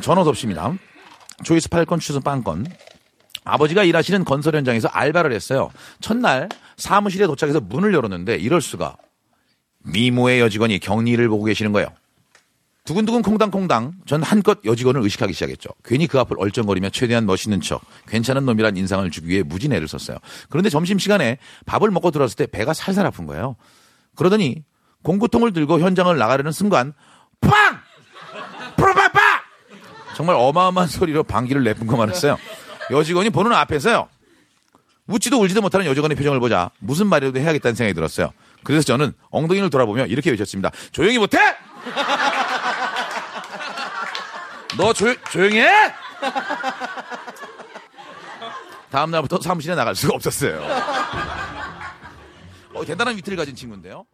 전원 없습니다. 조이스 팔건 추선 빵건. 아버지가 일하시는 건설 현장에서 알바를 했어요. 첫날 사무실에 도착해서 문을 열었는데 이럴 수가. 미모의 여직원이 경리를 보고 계시는 거예요. 두근두근 콩당콩당 전 한껏 여직원을 의식하기 시작했죠. 괜히 그 앞을 얼쩡거리며 최대한 멋있는 척 괜찮은 놈이란 인상을 주기 위해 무진 애를 썼어요. 그런데 점심시간에 밥을 먹고 들어왔을 때 배가 살살 아픈 거예요. 그러더니 공구통을 들고 현장을 나가려는 순간 팡! 정말 어마어마한 소리로 방귀를 내뿜고만 했어요. 여직원이 보는 앞에서요. 웃지도 울지도 못하는 여직원의 표정을 보자 무슨 말이라도 해야겠다는 생각이 들었어요. 그래서 저는 엉덩이를 돌아보며 이렇게 외쳤습니다. 조용히 못해? 너 조, 조용히 해? 다음 날부터 사무실에 나갈 수가 없었어요. 어, 대단한 위트를 가진 친구인데요.